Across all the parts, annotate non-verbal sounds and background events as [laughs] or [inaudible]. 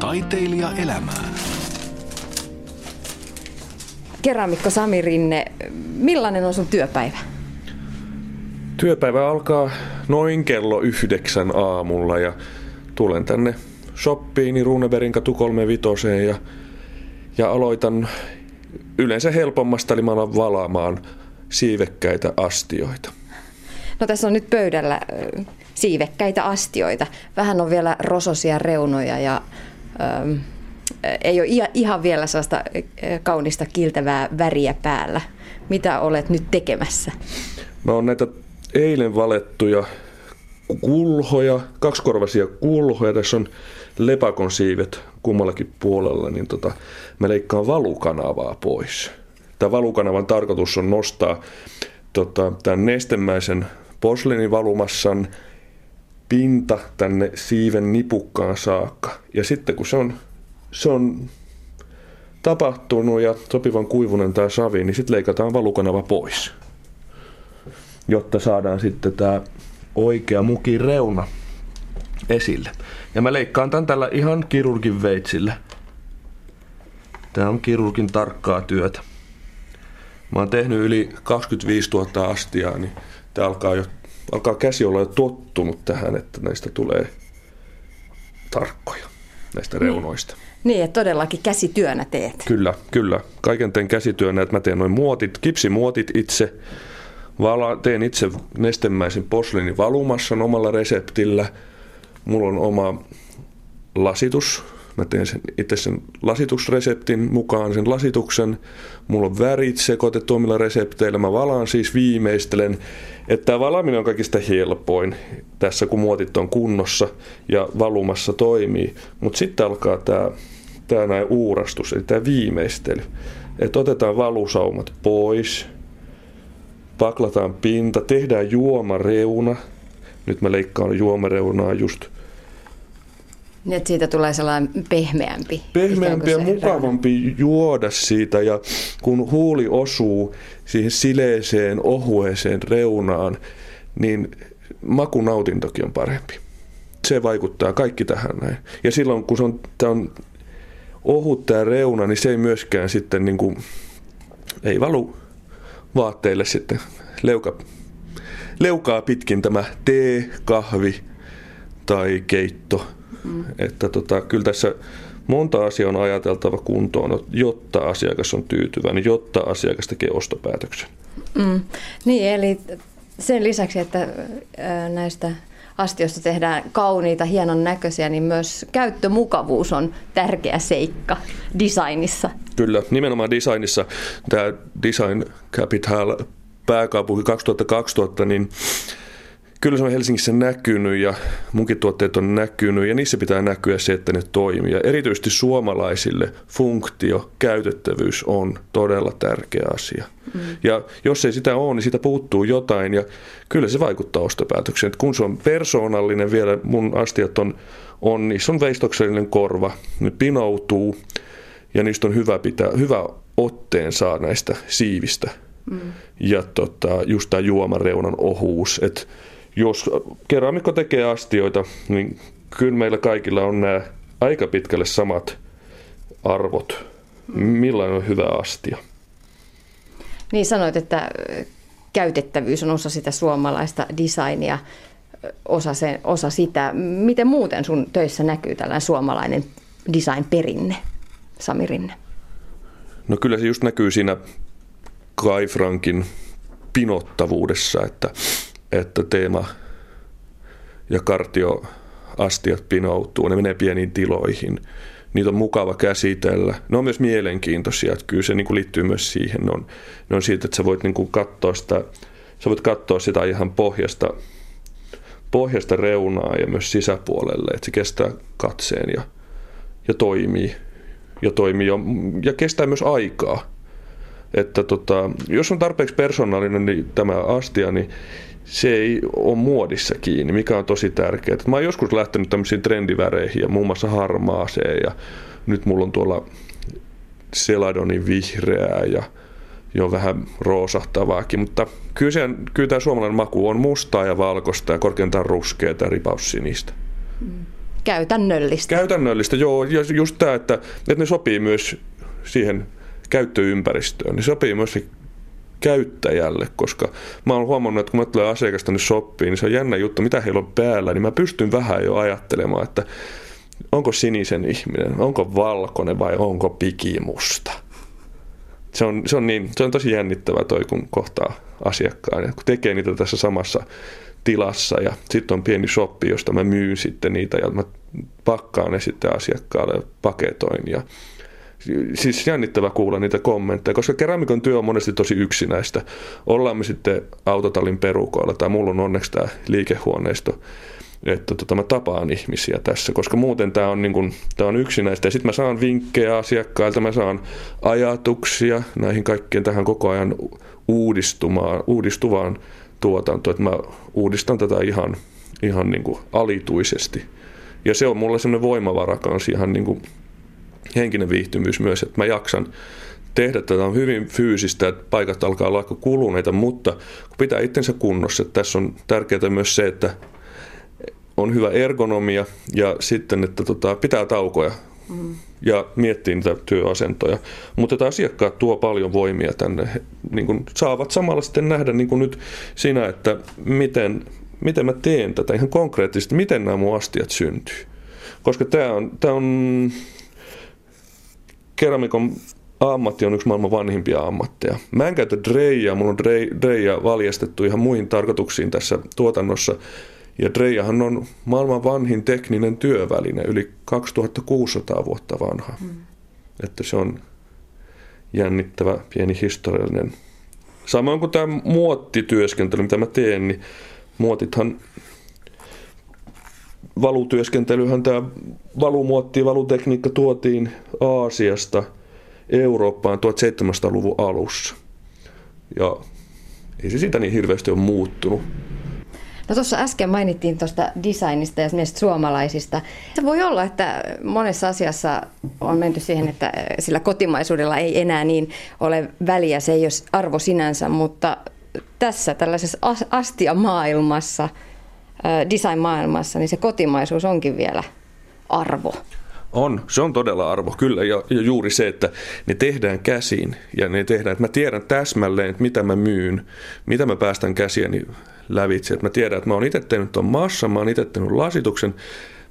Taiteilija elämää. Keramikko Sami Rinne, millainen on sun työpäivä? Työpäivä alkaa noin kello yhdeksän aamulla ja tulen tänne shoppiini Runeberin katu 35 ja, ja aloitan yleensä helpommasta, eli mä alan valaamaan siivekkäitä astioita. No tässä on nyt pöydällä siivekkäitä astioita. Vähän on vielä rososia reunoja ja ei ole ihan vielä sellaista kaunista kiltävää väriä päällä. Mitä olet nyt tekemässä? Mä oon näitä eilen valettuja kulhoja, kaksikorvaisia kulhoja. Tässä on lepakon siivet kummallakin puolella, niin tota, mä leikkaan valukanavaa pois. Tämä valukanavan tarkoitus on nostaa tota, tämän nestemäisen posliinivalumassan pinta tänne siiven nipukkaan saakka. Ja sitten kun se on, se on tapahtunut ja sopivan kuivunen tämä savi, niin sitten leikataan valukanava pois, jotta saadaan sitten tämä oikea mukin reuna esille. Ja mä leikkaan tämän tällä ihan kirurgin veitsillä. Tämä on kirurgin tarkkaa työtä. Mä oon tehnyt yli 25 000 astiaa, niin tämä alkaa, jo, alkaa käsi olla jo tottunut tähän, että näistä tulee tarkkoja, näistä niin. reunoista. Niin, että todellakin käsityönä teet. Kyllä, kyllä. Kaiken teen käsityönä, että mä teen noin muotit, kipsimuotit itse, vala, teen itse nestemäisen posliinin valumassan omalla reseptillä. Mulla on oma lasitus, Mä teen sen, itse sen lasitusreseptin mukaan sen lasituksen. Mulla on värit sekoitettu omilla resepteillä. Mä valaan siis viimeistelen. Että tämä valaaminen on kaikista helpoin tässä, kun muotit on kunnossa ja valumassa toimii. Mutta sitten alkaa tämä tää näin uurastus, eli tämä viimeistely. Että otetaan valusaumat pois, paklataan pinta, tehdään juomareuna. Nyt mä leikkaan juomareunaa just – niin, että siitä tulee sellainen pehmeämpi. Pehmeämpi ja mukavampi juoda siitä ja kun huuli osuu siihen sileeseen, ohueeseen reunaan, niin makunautintokin on parempi. Se vaikuttaa kaikki tähän näin. Ja silloin kun se on, tämä on ohut tämä reuna, niin se ei myöskään sitten niin kuin, ei valu vaatteille sitten leuka, leukaa pitkin tämä tee, kahvi tai keitto – Mm. Että tota, kyllä tässä monta asiaa on ajateltava kuntoon, jotta asiakas on tyytyväinen, jotta asiakas tekee ostopäätöksen. Mm. Niin, eli sen lisäksi, että näistä astioista tehdään kauniita, hienon näköisiä, niin myös käyttömukavuus on tärkeä seikka designissa. Kyllä, nimenomaan designissa. Tämä Design Capital pääkaupunki 2020, niin kyllä se on Helsingissä näkynyt ja munkin tuotteet on näkynyt ja niissä pitää näkyä se, että ne toimii. Ja erityisesti suomalaisille funktio, käytettävyys on todella tärkeä asia. Mm. Ja jos ei sitä ole, niin sitä puuttuu jotain ja kyllä se vaikuttaa ostopäätökseen. Et kun se on persoonallinen vielä, mun astiat on, on niissä on veistoksellinen korva, ne pinoutuu ja niistä on hyvä, pitää, hyvä otteen saa näistä siivistä. Mm. Ja tota, just tämä juomareunan ohuus, että jos keramikko tekee astioita, niin kyllä meillä kaikilla on nämä aika pitkälle samat arvot. Millainen on hyvä astia? Niin sanoit, että käytettävyys on osa sitä suomalaista designia, osa, sen, osa sitä. Miten muuten sun töissä näkyy tällainen suomalainen design-perinne, Sami Rinne? No kyllä se just näkyy siinä Kai Frankin pinottavuudessa, että että teema ja kartio astiat pinoutuu, ne menee pieniin tiloihin. Niitä on mukava käsitellä. Ne on myös mielenkiintoisia, että kyllä se niin kuin liittyy myös siihen. Ne on, ne on siitä, että sä voit niin kuin katsoa sitä, sä voit katsoa sitä ihan pohjasta, pohjasta reunaa ja myös sisäpuolelle, että se kestää katseen ja, ja toimii. Ja, toimii ja, ja kestää myös aikaa. Että tota, jos on tarpeeksi persoonallinen niin tämä astia, niin se ei ole muodissa kiinni, mikä on tosi tärkeää. Mä oon joskus lähtenyt tämmöisiin trendiväreihin ja muun muassa harmaaseen ja nyt mulla on tuolla Seladonin vihreää ja jo vähän roosahtavaakin, mutta kyllä, se, kyllä tämä suomalainen maku on mustaa ja valkoista ja korkeintaan ruskeaa ja ripaussinistä. Mm. Käytännöllistä. Käytännöllistä, joo. Ja just tämä, että, että ne sopii myös siihen käyttöympäristöön. Ne sopii myös käyttäjälle, koska mä oon huomannut, että kun mä tulee asiakasta tänne shoppiin, niin se on jännä juttu, mitä heillä on päällä, niin mä pystyn vähän jo ajattelemaan, että onko sinisen ihminen, onko valkoinen vai onko pikimusta. Se on, se on, niin, se on tosi jännittävää toi, kun kohtaa asiakkaan ja kun tekee niitä tässä samassa tilassa ja sitten on pieni shoppi, josta mä myyn sitten niitä ja mä pakkaan ne sitten asiakkaalle paketoin ja siis jännittävä kuulla niitä kommentteja, koska keramikon työ on monesti tosi yksinäistä. Ollaan me sitten autotallin perukoilla tai mulla on onneksi tämä liikehuoneisto, että tota, mä tapaan ihmisiä tässä, koska muuten tämä on, niin kun, tää on yksinäistä. Ja sitten mä saan vinkkejä asiakkailta, mä saan ajatuksia näihin kaikkien tähän koko ajan uudistumaan, uudistuvaan tuotantoon, että mä uudistan tätä ihan, ihan niin kuin alituisesti. Ja se on mulle semmoinen voimavara kanssa ihan niin kuin henkinen viihtymys myös, että mä jaksan tehdä tätä on hyvin fyysistä, että paikat alkaa olla aika kuluneita, mutta kun pitää itsensä kunnossa, että tässä on tärkeää myös se, että on hyvä ergonomia ja sitten, että tota, pitää taukoja mm. ja miettii niitä työasentoja. Mutta että asiakkaat tuo paljon voimia tänne, He, niin kun saavat samalla sitten nähdä niin kuin nyt siinä, että miten, miten mä teen tätä ihan konkreettisesti, miten nämä mun astiat syntyy. Koska tämä on, tämä on keramikon ammatti on yksi maailman vanhimpia ammatteja. Mä en käytä dreijaa, mulla on dreija valjastettu ihan muihin tarkoituksiin tässä tuotannossa. Ja dreijahan on maailman vanhin tekninen työväline, yli 2600 vuotta vanha. Mm. Että se on jännittävä pieni historiallinen. Samoin kuin tämä muottityöskentely, mitä mä teen, niin muotithan valutyöskentelyhän tämä valumuotti, valutekniikka tuotiin Aasiasta Eurooppaan 1700-luvun alussa. Ja ei se sitä niin hirveästi ole muuttunut. No tuossa äsken mainittiin tuosta designista ja suomalaisista. Se voi olla, että monessa asiassa on menty siihen, että sillä kotimaisuudella ei enää niin ole väliä, se ei ole arvo sinänsä, mutta tässä tällaisessa astia-maailmassa – design-maailmassa, niin se kotimaisuus onkin vielä arvo. On, se on todella arvo, kyllä. Ja, ja juuri se, että ne tehdään käsin ja ne tehdään, että mä tiedän täsmälleen, että mitä mä myyn, mitä mä päästän käsiäni lävitse. Että mä tiedän, että mä oon itse tehnyt tuon massa, mä oon itse tehnyt lasituksen.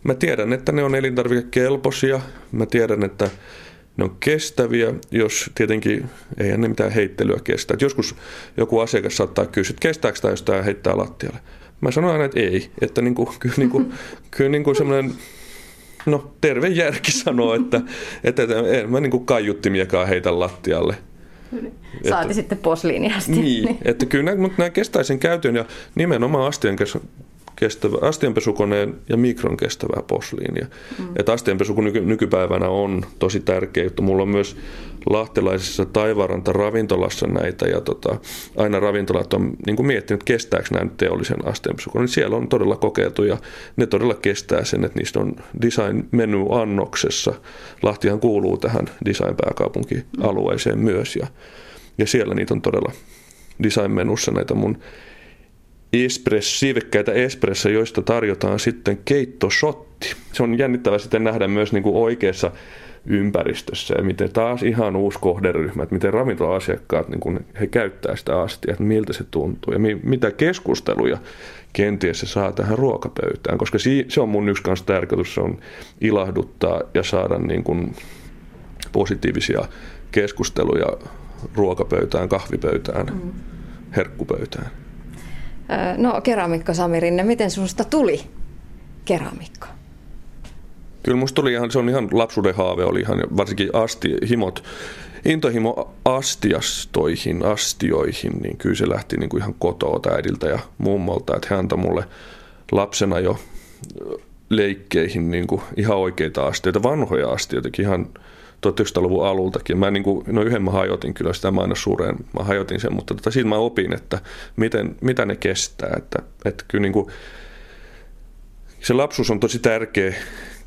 Mä tiedän, että ne on elintarvikekelpoisia. Mä tiedän, että ne on kestäviä, jos tietenkin ei ne mitään heittelyä kestä. Et joskus joku asiakas saattaa kysyä, että kestääkö tämä, jos tämä heittää lattialle. Mä sanoin aina, että ei. Että niin kuin, kyllä, niin kuin, [laughs] kyllä niin kuin semmoinen no, terve järki sanoo, että, että, että en mä niin kuin kaiuttimiakaan heitä lattialle. Saati että, sitten posliiniasti. Niin, että kyllä nämä, mutta nämä kestää sen käytön ja nimenomaan astien kestävä, astianpesukoneen ja mikron kestävää posliinia. Mm. Että astianpesu nyky, nykypäivänä on tosi tärkeä juttu. Mulla on myös lahtelaisessa Taivaranta ravintolassa näitä ja tota, aina ravintolat on niin miettinyt, kestääkö nämä teollisen astianpesukoneen. Siellä on todella kokeiltu ja ne todella kestää sen, että niistä on design-menu-annoksessa. Lahtihan kuuluu tähän design-pääkaupunkialueeseen myös ja, ja siellä niitä on todella design-menussa näitä mun espress, siivekkäitä espressa, joista tarjotaan sitten keittosotti. Se on jännittävä sitten nähdä myös niin kuin oikeassa ympäristössä ja miten taas ihan uusi kohderyhmä, että miten ravintola-asiakkaat, niin kun he käyttää sitä astia, että miltä se tuntuu ja mi- mitä keskusteluja kenties se saa tähän ruokapöytään, koska se on mun yksi kanssa tarkoitus, se on ilahduttaa ja saada niin kuin positiivisia keskusteluja ruokapöytään, kahvipöytään, mm. herkkupöytään. No keramikko Sami Rinne, miten sinusta tuli keramikko? Kyllä musta tuli ihan, se on ihan lapsuuden haave, oli ihan varsinkin asti, himot, intohimo astiastoihin, astioihin, niin kyllä se lähti niin kuin ihan kotoa äidiltä ja mummolta, että hän antoi mulle lapsena jo leikkeihin niin kuin ihan oikeita astioita, vanhoja astioita, ihan 1900-luvun alultakin. Mä niin kuin, no yhden mä hajotin kyllä sitä mä aina mä hajotin sen, mutta tota, siitä mä opin, että miten, mitä ne kestää. Että, että kyllä niin kuin, se lapsuus on tosi tärkeä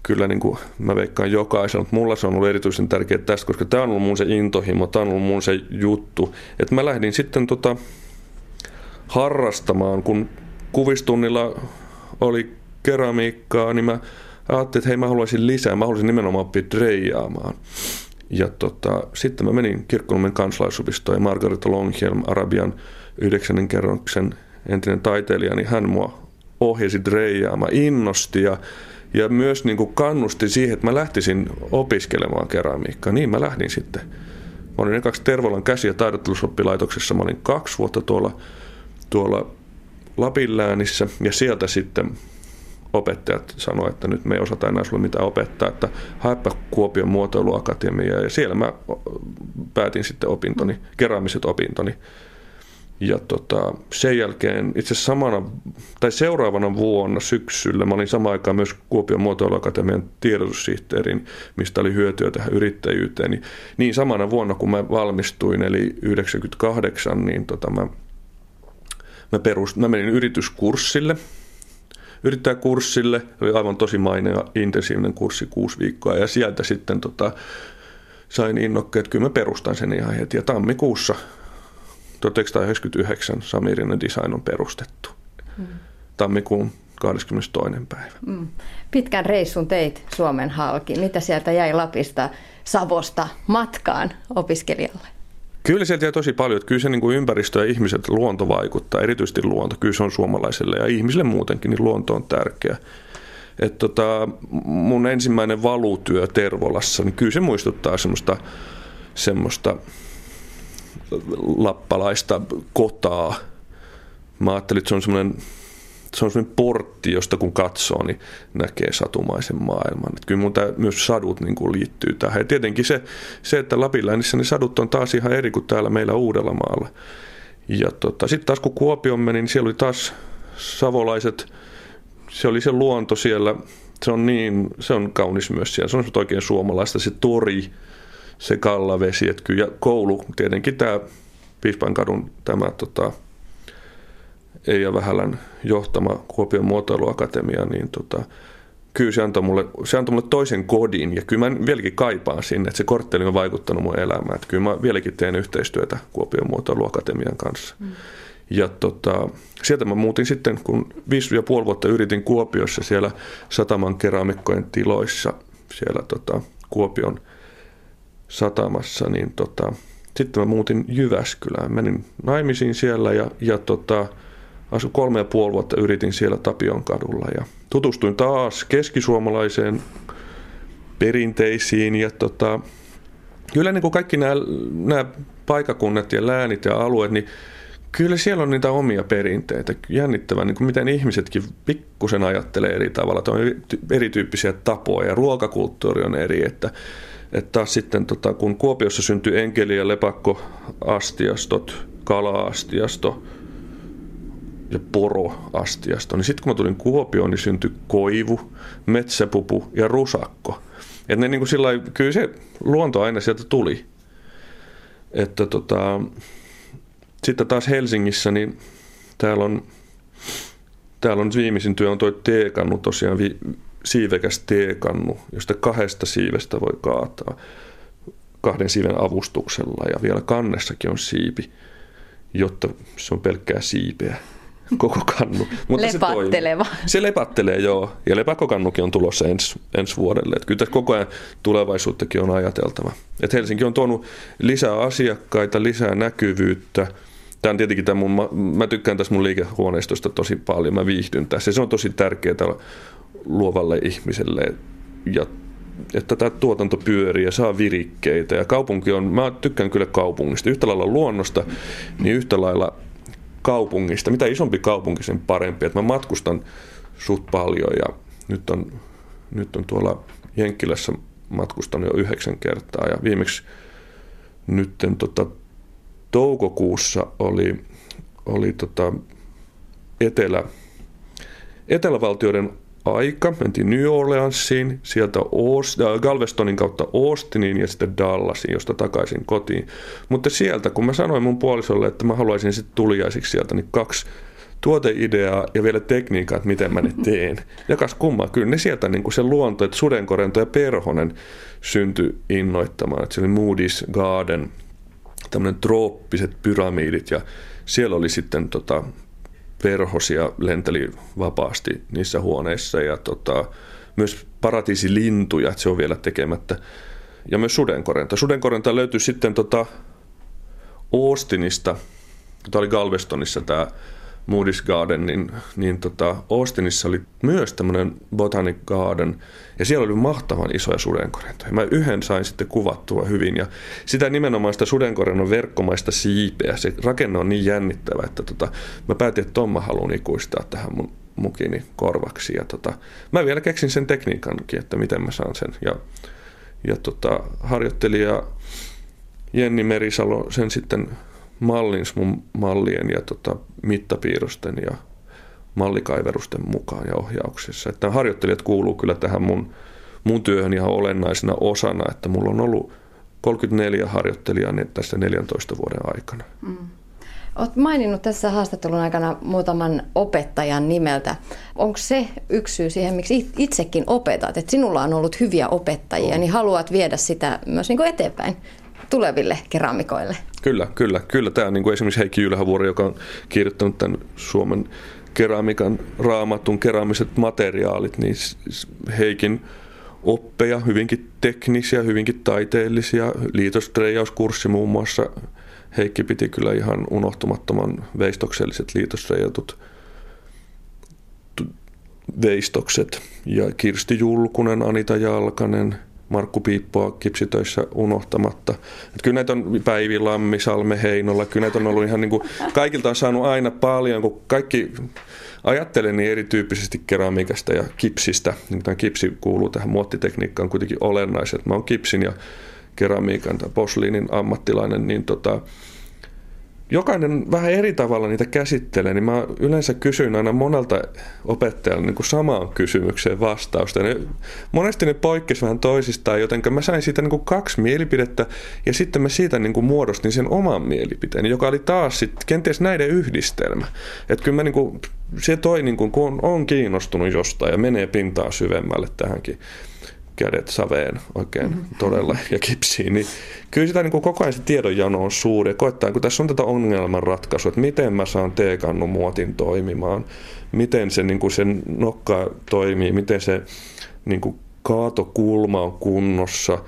kyllä niin kuin mä veikkaan jokaisen, mutta mulla se on ollut erityisen tärkeää tästä, koska tämä on ollut mun se intohimo, tämä on ollut mun se juttu. Että mä lähdin sitten tota harrastamaan, kun kuvistunnilla oli keramiikkaa, niin mä ajattelin, että hei mä haluaisin lisää, mä haluaisin nimenomaan oppia dreijaamaan. Ja tota, sitten mä menin Kirkkonummen kansalaisopistoon ja Margareta Longhelm, Arabian yhdeksännen kerroksen entinen taiteilija, niin hän mua ohjasi dreijaamaan, innosti ja, ja myös niin kuin kannusti siihen, että mä lähtisin opiskelemaan keramiikkaa. Niin mä lähdin sitten. Mä olin kaksi Tervolan käsi- ja taidottelusoppilaitoksessa. Mä olin kaksi vuotta tuolla, tuolla Lapinläänissä ja sieltä sitten opettajat sanoivat, että nyt me ei osata enää sulle mitään opettaa, että haepa Kuopion muotoiluakatemia ja siellä mä päätin sitten opintoni, keräämiset opintoni. Ja tota, sen jälkeen itse samana, tai seuraavana vuonna syksyllä, mä olin samaan aikaan myös Kuopion muotoiluakatemian tiedotussihteerin, mistä oli hyötyä tähän yrittäjyyteen. Niin, niin samana vuonna, kun mä valmistuin, eli 98, niin tota, mä, mä, perust, mä menin yrityskurssille – yrittäjäkurssille. Oli aivan tosi mainea intensiivinen kurssi kuusi viikkoa ja sieltä sitten tota, sain innokkeen, että kyllä mä perustan sen ihan heti. Ja tammikuussa 1999 Samirinen Design on perustettu. Hmm. Tammikuun 22. päivä. Hmm. Pitkän reissun teit Suomen halki. Mitä sieltä jäi Lapista, Savosta matkaan opiskelijalle? Kyllä sieltä jää tosi paljon. Että kyllä se niin kuin ympäristö ja ihmiset, luonto vaikuttaa, erityisesti luonto. Kyllä se on suomalaiselle ja ihmisille muutenkin, niin luonto on tärkeä. Et tota, mun ensimmäinen valutyö Tervolassa, niin kyllä se muistuttaa semmoista, semmoista lappalaista kotaa. Mä ajattelin, että se on semmoinen se on sellainen portti, josta kun katsoo, niin näkee satumaisen maailman. Että kyllä mun tämä, myös sadut niin kuin liittyy tähän. Ja tietenkin se, se, että Lapinlännissä ne sadut on taas ihan eri kuin täällä meillä Uudellamaalla. Ja tota, sitten taas kun Kuopio meni, niin siellä oli taas savolaiset, se oli se luonto siellä, se on niin, se on kaunis myös siellä. Se on oikein suomalaista, se tori, se kallavesi, että kyllä, ja koulu, tietenkin tämä Piispankadun tämä tota, Eija Vähälän johtama Kuopion muotoiluakatemia, niin tota, kyllä se antoi, mulle, se antoi mulle toisen kodin ja kyllä mä vieläkin kaipaan sinne, että se kortteli on vaikuttanut mun elämään. Että kyllä mä vieläkin teen yhteistyötä Kuopion muotoiluakatemian kanssa. Mm. Ja tota, sieltä mä muutin sitten, kun viisi ja puoli vuotta yritin Kuopiossa siellä sataman keramikkojen tiloissa, siellä tota, Kuopion satamassa, niin tota, sitten mä muutin Jyväskylään. Menin naimisiin siellä ja, ja tota, Asu kolme ja puoli vuotta yritin siellä Tapion kadulla ja tutustuin taas keskisuomalaiseen perinteisiin ja tota, kyllä niin kuin kaikki nämä, nämä paikakunnat ja läänit ja alueet, niin kyllä siellä on niitä omia perinteitä. Jännittävää, niin kuin miten ihmisetkin pikkusen ajattelee eri tavalla. On erityyppisiä tapoja ja ruokakulttuuri on eri. Että, että taas sitten, tota, kun Kuopiossa syntyi enkeli- ja lepakkoastiastot, kala-astiasto, ja poroastiasta. Niin sitten kun mä tulin Kuopioon, niin syntyi koivu, metsäpupu ja rusakko. Et ne niin kuin sillä kyllä se luonto aina sieltä tuli. Että tota, sitten taas Helsingissä, niin täällä on, täällä on viimeisin työ on tuo teekannu, tosiaan vi, siivekäs teekannu, josta kahdesta siivestä voi kaataa kahden siiven avustuksella ja vielä kannessakin on siipi, jotta se on pelkkää siipeä koko kannu. Mutta Lepatteleva. Se, se lepattelee, joo. Ja lepakkokannukin on tulossa ens, ensi vuodelle. Et kyllä tässä koko ajan tulevaisuuttakin on ajateltava. Et Helsinki on tuonut lisää asiakkaita, lisää näkyvyyttä. Tämä on tietenkin tämä mun, mä, mä tykkään tässä mun liikehuoneistosta tosi paljon, mä viihdyn tässä. Se on tosi tärkeää luovalle ihmiselle ja että tämä tuotanto pyörii ja saa virikkeitä. Ja kaupunki on, mä tykkään kyllä kaupungista, yhtä lailla luonnosta, niin yhtä lailla kaupungista. Mitä isompi kaupunki, sen parempi. Et mä matkustan suht paljon ja nyt on, nyt on tuolla Jenkkilässä matkustanut jo yhdeksän kertaa ja viimeksi nyt tota, toukokuussa oli, oli tota, etelä, etelävaltioiden aika. Mentiin New Orleansiin, sieltä Oost, äh, Galvestonin kautta Austiniin ja sitten Dallasiin, josta takaisin kotiin. Mutta sieltä, kun mä sanoin mun puolisolle, että mä haluaisin sitten tuliaisiksi sieltä, niin kaksi tuoteideaa ja vielä tekniikkaa, että miten mä ne [laughs] teen. Ja kas kumma, kyllä ne sieltä niin kuin se luonto, että sudenkorento ja perhonen syntyi innoittamaan. Että se oli Moody's Garden, tämmöinen trooppiset pyramidit ja siellä oli sitten tota, perhosia lenteli vapaasti niissä huoneissa ja tota, myös paratiisilintuja, että se on vielä tekemättä. Ja myös sudenkorenta. Sudenkorenta löytyy sitten tota Austinista, tämä oli Galvestonissa tämä Moody's Garden, niin, niin tota, Austinissa oli myös tämmöinen Botanic Garden, ja siellä oli mahtavan isoja sudenkorentoja. Mä yhden sain sitten kuvattua hyvin, ja sitä nimenomaan sitä sudenkorennon verkkomaista siipeä, se rakenne on niin jännittävä, että tota, mä päätin, että Tomma haluan ikuistaa tähän mun mukini korvaksi, ja tota, mä vielä keksin sen tekniikankin, että miten mä saan sen, ja, ja tota, harjoittelija Jenni Merisalo sen sitten mallins mun mallien ja tota, mittapiirrosten ja mallikaiverusten mukaan ja ohjauksessa. Että harjoittelijat kuuluu kyllä tähän mun, mun työhön ihan olennaisena osana, että mulla on ollut 34 harjoittelijaa tässä 14 vuoden aikana. Mm. Olet maininnut tässä haastattelun aikana muutaman opettajan nimeltä. Onko se yksi syy siihen, miksi itsekin opetat? Että sinulla on ollut hyviä opettajia, on. niin haluat viedä sitä myös niin kuin eteenpäin tuleville keramikoille. Kyllä, kyllä. Kyllä tämä niin kuin esimerkiksi Heikki Ylhävuori, joka on kirjoittanut tämän Suomen keramikan raamatun keraamiset materiaalit, niin Heikin oppeja, hyvinkin teknisiä, hyvinkin taiteellisia. Liitostreijauskurssi muun muassa. Heikki piti kyllä ihan unohtumattoman veistokselliset liitostreijatut veistokset. Ja Kirsti Julkunen, Anita Jalkanen – Markku Piippoa kipsitöissä unohtamatta. Että kyllä näitä on Päivi Lammi, Salme Heinolla, kyllä näitä on ollut ihan niin kuin, kaikilta on saanut aina paljon, kun kaikki ajattelen niin erityyppisesti keramiikasta ja kipsistä. Niin tämä kipsi kuuluu tähän muottitekniikkaan kuitenkin olennaiset. Mä oon kipsin ja keramiikan tai posliinin ammattilainen, niin tota, jokainen vähän eri tavalla niitä käsittelee, niin mä yleensä kysyn aina monelta opettajalta niin samaan kysymykseen vastausta. Ne, monesti ne poikkesi vähän toisistaan, joten mä sain siitä niin kuin kaksi mielipidettä ja sitten mä siitä niin kuin muodostin sen oman mielipiteen, joka oli taas sitten kenties näiden yhdistelmä. Että kyllä mä niin kuin, se toi, niin kuin, kun on kiinnostunut jostain ja menee pintaa syvemmälle tähänkin kädet saveen oikein mm-hmm. todella ja kipsiin, niin kyllä sitä niin kuin koko ajan se tiedonjano on suuri. Ja koettaa, kun tässä on tätä ongelmanratkaisua, että miten mä saan teekannun muotin toimimaan, miten se niin kuin sen nokka toimii, miten se niin kuin kaatokulma on kunnossa,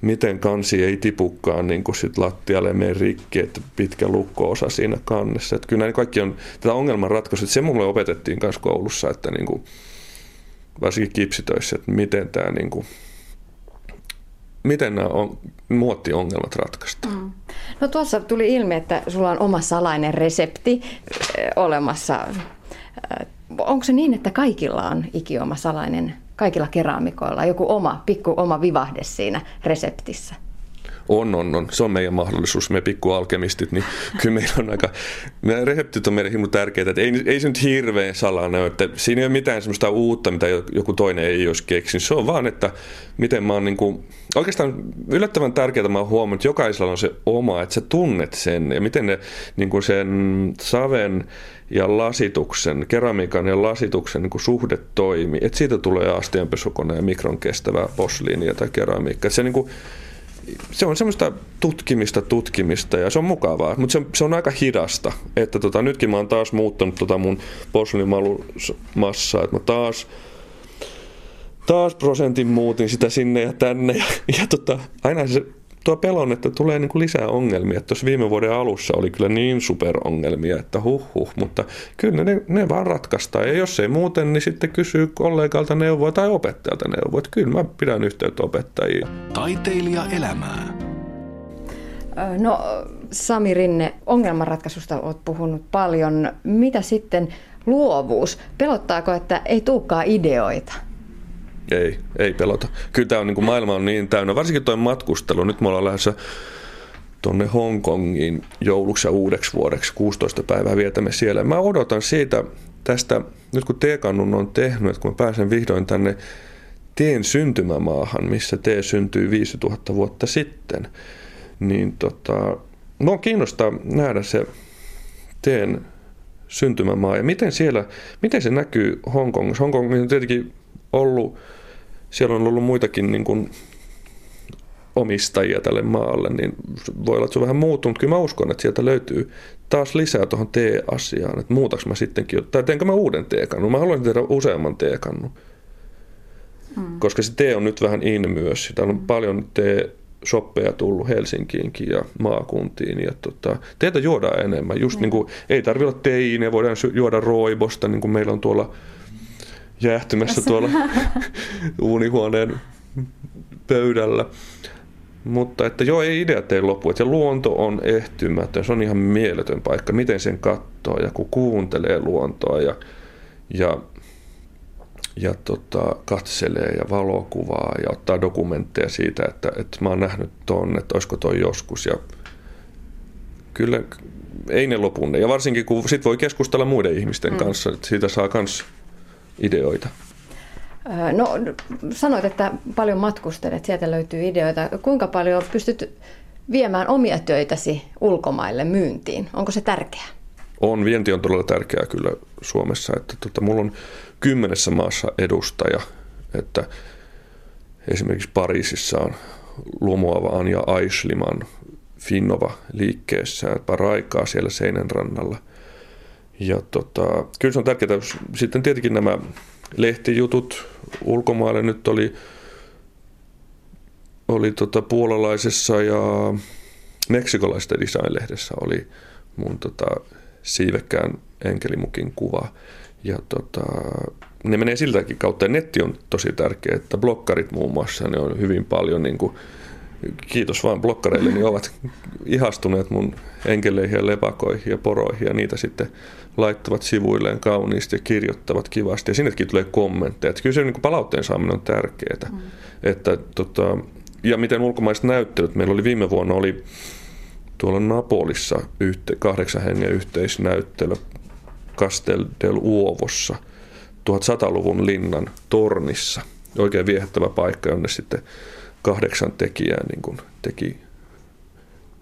miten kansi ei tipukaan niin kuin sit lattialle mene rikki, että pitkä lukko-osa siinä kannessa. Että kyllä nämä kaikki on tätä ongelmanratkaisua, se mulle opetettiin myös koulussa, että niin kuin, varsinkin kipsitöissä, että miten tämä niin kuin, miten nämä on, muottiongelmat ratkaistaan. Mm. No tuossa tuli ilmi, että sulla on oma salainen resepti olemassa. Onko se niin, että kaikilla on ikioma salainen, kaikilla keraamikoilla joku oma, pikku oma vivahde siinä reseptissä? On, on, on. Se on meidän mahdollisuus, me pikkualkemistit, niin [laughs] kyllä meillä on aika, meidän reseptit on meidän hirveän tärkeitä, että ei, ei se nyt hirveän salana että siinä ei ole mitään sellaista uutta, mitä joku toinen ei olisi keksinyt. Se on vaan, että miten mä oon niin kuin, oikeastaan yllättävän tärkeää mä oon huomannut, että jokaisella on se oma, että sä tunnet sen ja miten ne niin kuin sen saven ja lasituksen, keramiikan ja lasituksen niin kuin suhde toimii. Että siitä tulee astianpesukone ja mikron kestävää posliinia tai keramiikka. Se niin kuin, se on semmoista tutkimista tutkimista ja se on mukavaa, mutta se, se on aika hidasta. Että tota, nytkin mä oon taas muuttanut tota mun poslimalusmassaa, että mä taas taas prosentin muutin sitä sinne ja tänne ja, ja tota, aina se tuo pelon, että tulee niin kuin lisää ongelmia. Tuossa viime vuoden alussa oli kyllä niin superongelmia, että huh huh, mutta kyllä ne, ne vaan ratkaistaan. Ja jos ei muuten, niin sitten kysyy kollegalta neuvoa tai opettajalta neuvoa. Että kyllä mä pidän yhteyttä opettajiin. Taiteilija elämää. No Sami Rinne, ongelmanratkaisusta olet puhunut paljon. Mitä sitten luovuus? Pelottaako, että ei tulekaan ideoita? Ei, ei pelota. Kyllä tämä on, niin kuin maailma on niin täynnä, varsinkin tuo matkustelu. Nyt me ollaan lähdössä tuonne Hongkongiin jouluksi ja uudeksi vuodeksi, 16 päivää vietämme siellä. Mä odotan siitä tästä, nyt kun Teekannun on tehnyt, että kun mä pääsen vihdoin tänne teen syntymämaahan, missä tee syntyi 5000 vuotta sitten, niin tota, mua kiinnostaa nähdä se teen syntymämaa ja miten siellä, miten se näkyy Hongkongissa. Hongkong on tietenkin ollut siellä on ollut muitakin niin kuin omistajia tälle maalle, niin voi olla, että se on vähän muuttunut. Kyllä mä uskon, että sieltä löytyy taas lisää tuohon T-asiaan, että muutaks mä sittenkin, tai teenkö mä uuden T-kannun. Mä haluaisin tehdä useamman T-kannun. Mm. Koska se tee on nyt vähän in myös. Täällä on mm. paljon tee shoppeja tullut Helsinkiinkin ja maakuntiin. Ja tota, teitä juodaan enemmän. Just mm. niin kuin, ei tarvitse olla teineä, voidaan juoda roibosta, niin kuin meillä on tuolla jäähtymässä tuolla [laughs] uunihuoneen pöydällä. Mutta että joo, ei ideat ei lopu. Että luonto on ehtymätön. Se on ihan mieletön paikka. Miten sen katsoo ja kun kuuntelee luontoa ja, ja, ja tota, katselee ja valokuvaa ja ottaa dokumentteja siitä, että, että mä oon nähnyt ton, että olisiko toi joskus. Ja kyllä ei ne lopu. Ja varsinkin kun sit voi keskustella muiden ihmisten mm. kanssa, että siitä saa myös ideoita. No sanoit, että paljon matkustelet, sieltä löytyy ideoita. Kuinka paljon pystyt viemään omia töitäsi ulkomaille myyntiin? Onko se tärkeää? On, vienti on todella tärkeää kyllä Suomessa. Että tota, mulla on kymmenessä maassa edustaja, että esimerkiksi Pariisissa on Lumoava Anja Aisliman Finnova liikkeessä, paraikaa siellä Seinän rannalla. Ja tota, kyllä se on tärkeää. Sitten tietenkin nämä lehtijutut ulkomaille nyt oli, oli tota puolalaisessa ja meksikolaisessa design-lehdessä oli mun tota siivekkään enkelimukin kuva. Ja tota, ne menee siltäkin kautta. Ja netti on tosi tärkeä, että blokkarit muun muassa, ne on hyvin paljon niin kuin, kiitos vaan blokkareille, niin ovat ihastuneet mun enkeleihin ja lepakoihin ja poroihin ja niitä sitten laittavat sivuilleen kauniisti ja kirjoittavat kivasti ja sinnekin tulee kommentteja. Että kyllä se niin palautteen saaminen on tärkeää. Mm. Että, tota, ja miten ulkomaiset näyttelyt, meillä oli viime vuonna oli tuolla Napolissa yhte, kahdeksan hengen yhteisnäyttely Castel del Uovossa 1100-luvun linnan tornissa. Oikein viehättävä paikka, jonne sitten kahdeksan tekijää niin kuin teki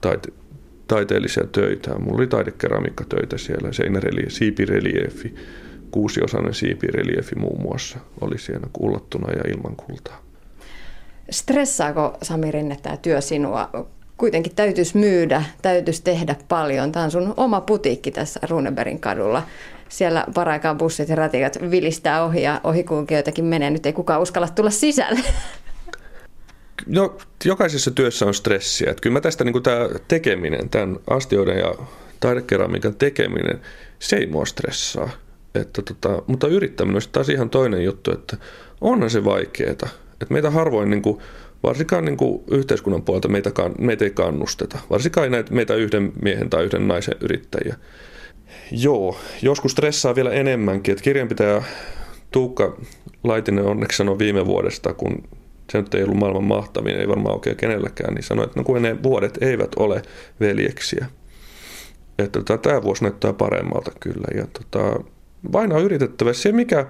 taite, taiteellisia töitä. Mulla oli taidekeramiikkatöitä siellä, seinäreli, siipireliefi, kuusiosainen siipireliefi muun muassa oli siellä kullattuna ja ilman kultaa. Stressaako Sami Rinne tämä työ sinua? Kuitenkin täytyisi myydä, täytyisi tehdä paljon. Tämä on sun oma putiikki tässä Runebergin kadulla. Siellä paraikaan bussit ja ratikat vilistää ohi ja ohikulkijoitakin menee. Nyt ei kukaan uskalla tulla sisälle. No, jokaisessa työssä on stressiä. Että kyllä mä tästä niin tämä tekeminen, tämän astioiden ja taidekeramiikan tekeminen, se ei mua stressaa. Että tota, mutta yrittäminen on taas ihan toinen juttu, että onhan se vaikeaa. Että meitä harvoin, niin kuin, varsinkaan niin kuin yhteiskunnan puolelta meitä, meitä ei kannusteta. Varsinkaan näitä, meitä yhden miehen tai yhden naisen yrittäjiä. Joo, joskus stressaa vielä enemmänkin. Että kirjanpitäjä Tuukka Laitinen onneksi sanoi viime vuodesta, kun se nyt ei ollut maailman mahtavin, ei varmaan oikein kenelläkään, niin sanoi, että no kun ne vuodet eivät ole veljeksiä. Että tota, tämä vuosi näyttää paremmalta kyllä. Ja tota, vain on yritettävä. Se, mikä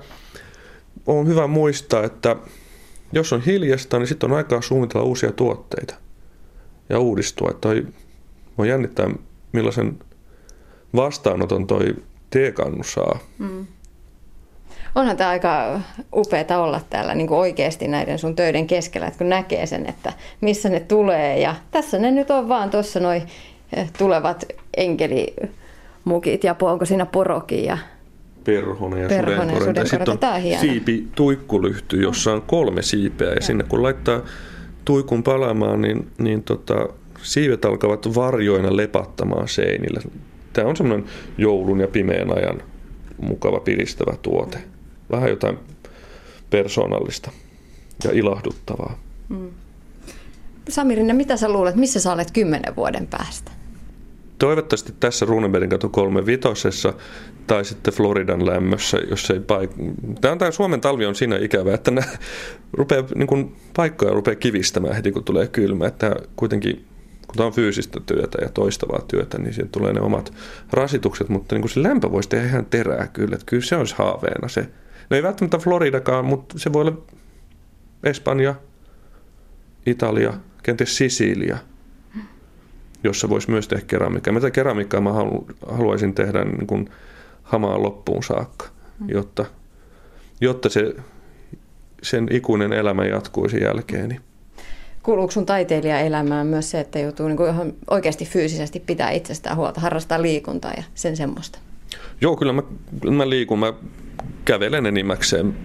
on hyvä muistaa, että jos on hiljasta, niin sitten on aikaa suunnitella uusia tuotteita ja uudistua. Että toi, voi jännittää, millaisen vastaanoton toi teekannu saa. Mm onhan tämä aika upeaa olla täällä niin kuin oikeasti näiden sun töiden keskellä, että kun näkee sen, että missä ne tulee. Ja tässä ne nyt on vaan tuossa noin eh, tulevat enkelimukit ja onko siinä porokin ja perhonen ja perhonen, sudenkorenta. Sitten on siipi tuikkulyhty, jossa on kolme siipeä ja, ja. sinne kun laittaa tuikun palaamaan, niin, niin tota, siivet alkavat varjoina lepattamaan seinillä. Tämä on semmoinen joulun ja pimeän ajan mukava piristävä tuote vähän jotain persoonallista ja ilahduttavaa. Mm. Samirinne, mitä sä luulet, missä sä olet kymmenen vuoden päästä? Toivottavasti tässä Runebergin katu kolme vitosessa tai sitten Floridan lämmössä, jos ei paik- tämä, tämä Suomen talvi on siinä ikävä, että nämä rupeaa, niin kuin, paikkoja rupeaa kivistämään heti kun tulee kylmä. Että kuitenkin kun tämä on fyysistä työtä ja toistavaa työtä, niin siihen tulee ne omat rasitukset, mutta niin kuin se lämpö voisi tehdä ihan terää kyllä. Että kyllä se olisi haaveena se No ei välttämättä Floridakaan, mutta se voi olla Espanja, Italia, kenties Sisilia, jossa voisi myös tehdä keramiikkaa. Mitä keramiikkaa mä haluaisin tehdä niin kuin hamaan loppuun saakka, mm. jotta, jotta se, sen ikuinen elämä jatkuisi jälkeeni. Kuuluuko sun taiteilijaelämään myös se, että joutuu niin kuin oikeasti fyysisesti pitää itsestään huolta, harrastaa liikuntaa ja sen semmoista? Joo, kyllä mä, mä liikun. Mä kävelen enimmäkseen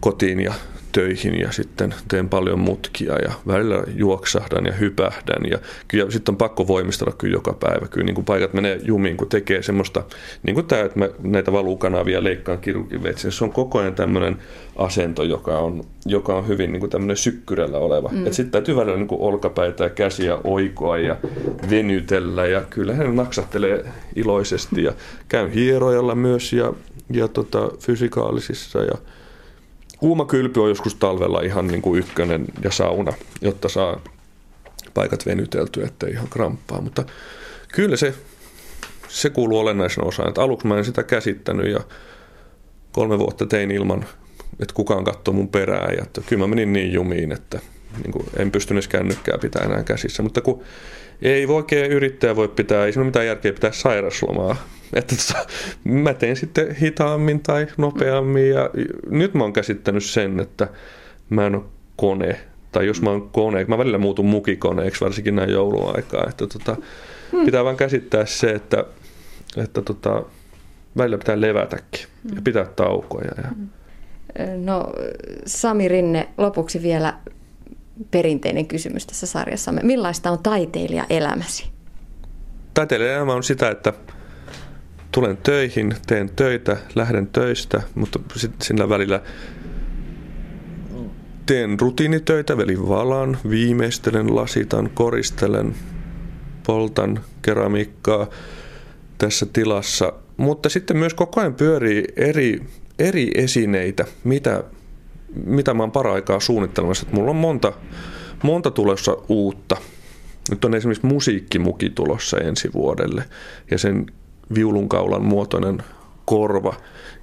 kotiin ja töihin ja sitten teen paljon mutkia ja välillä juoksahdan ja hypähdän ja, ja sitten on pakko voimistella kyllä joka päivä. Kyllä niin kuin paikat menee jumiin, kun tekee semmoista, niin kuin tämä, että mä näitä valukanavia leikkaan kirurgin veitsin. Se on koko ajan tämmöinen asento, joka on, joka on hyvin niin kuin tämmöinen sykkyrällä oleva. Mm. Sitten täytyy välillä niin kuin olkapäitä ja käsiä oikoa ja venytellä ja kyllä hän naksahtelee iloisesti ja käyn hierojalla myös ja, ja tota, fysikaalisissa ja Kuuma kylpy on joskus talvella ihan niin kuin ykkönen ja sauna, jotta saa paikat venyteltyä, ettei ihan kramppaa. Mutta kyllä se, se kuuluu olennaisen osaan. Että aluksi mä en sitä käsittänyt ja kolme vuotta tein ilman, että kukaan katsoi mun perää. Ja että kyllä mä menin niin jumiin, että niin kuin en pystynyt kännykkää pitää enää käsissä. Mutta kun ei voi oikein yrittäjä voi pitää, ei siinä ole mitään järkeä pitää sairaslomaa että tota, mä teen sitten hitaammin tai nopeammin ja nyt mä oon käsittänyt sen, että mä en ole kone. Tai jos mä oon kone, mä välillä muutun mukikoneeksi, varsinkin näin jouluaikaa. Että tota, hmm. pitää vaan käsittää se, että, että tota, välillä pitää levätäkin ja hmm. pitää taukoja. Ja... Hmm. No Sami Rinne, lopuksi vielä perinteinen kysymys tässä sarjassamme. Millaista on taiteilija elämäsi? Taiteilija elämä on sitä, että tulen töihin, teen töitä, lähden töistä, mutta sillä välillä teen rutiinitöitä, eli valan, viimeistelen, lasitan, koristelen, poltan keramiikkaa tässä tilassa. Mutta sitten myös koko ajan pyörii eri, eri esineitä, mitä, mitä mä oon paraikaa suunnittelemassa. Mulla on monta, monta tulossa uutta. Nyt on esimerkiksi musiikkimuki tulossa ensi vuodelle ja sen viulunkaulan muotoinen korva,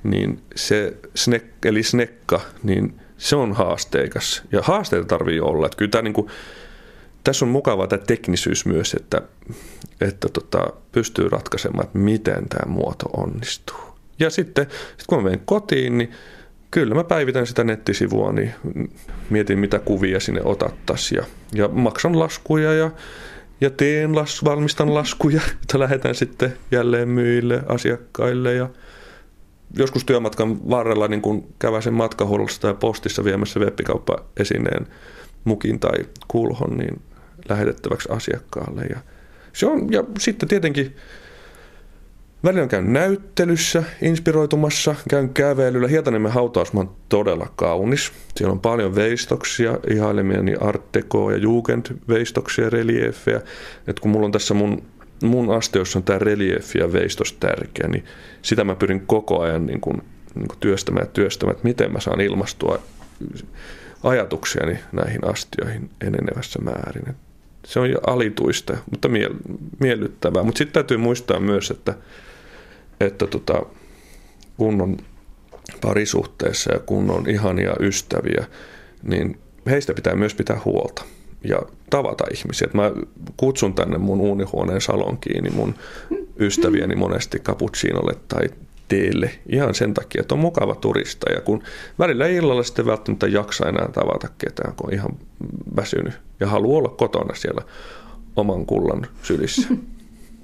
niin se snek, eli snekka, niin se on haasteikas. Ja haasteita tarvii olla. Että kyllä tämä niin kuin, tässä on mukavaa tämä teknisyys myös, että, että tota, pystyy ratkaisemaan, että miten tämä muoto onnistuu. Ja sitten sit kun mä menen kotiin, niin kyllä mä päivitän sitä nettisivua, niin mietin mitä kuvia sinne otattaisiin ja, ja maksan laskuja ja ja teen las, valmistan laskuja, [laughs] että lähetän sitten jälleen myyjille, asiakkaille ja joskus työmatkan varrella niin kun käväsen matkahuollossa tai postissa viemässä webbikauppa-esineen mukin tai kulhon niin lähetettäväksi asiakkaalle. Ja, se on, ja sitten tietenkin Välillä käyn näyttelyssä, inspiroitumassa, käyn kävelyllä. Hietaniemen hautausma on todella kaunis. Siellä on paljon veistoksia, ihailemiani Art Deco ja Jugend-veistoksia, reliefejä. Et kun mulla on tässä mun, mun asteossa on tämä reliefi ja veistos tärkeä, niin sitä mä pyrin koko ajan niin kun, niin kun työstämään ja työstämään, että miten mä saan ilmastua ajatuksiani näihin astioihin enenevässä määrin. Se on jo alituista, mutta miellyttävää. Mutta sitten täytyy muistaa myös, että että tota, kun on parisuhteessa ja kun on ihania ystäviä, niin heistä pitää myös pitää huolta ja tavata ihmisiä. mä kutsun tänne mun uunihuoneen salonkiin niin mun ystävieni monesti cappuccinolle tai teille ihan sen takia, että on mukava turista. Ja kun välillä illalla sitten välttämättä jaksa enää tavata ketään, kun on ihan väsynyt ja haluaa olla kotona siellä oman kullan sylissä. [laughs]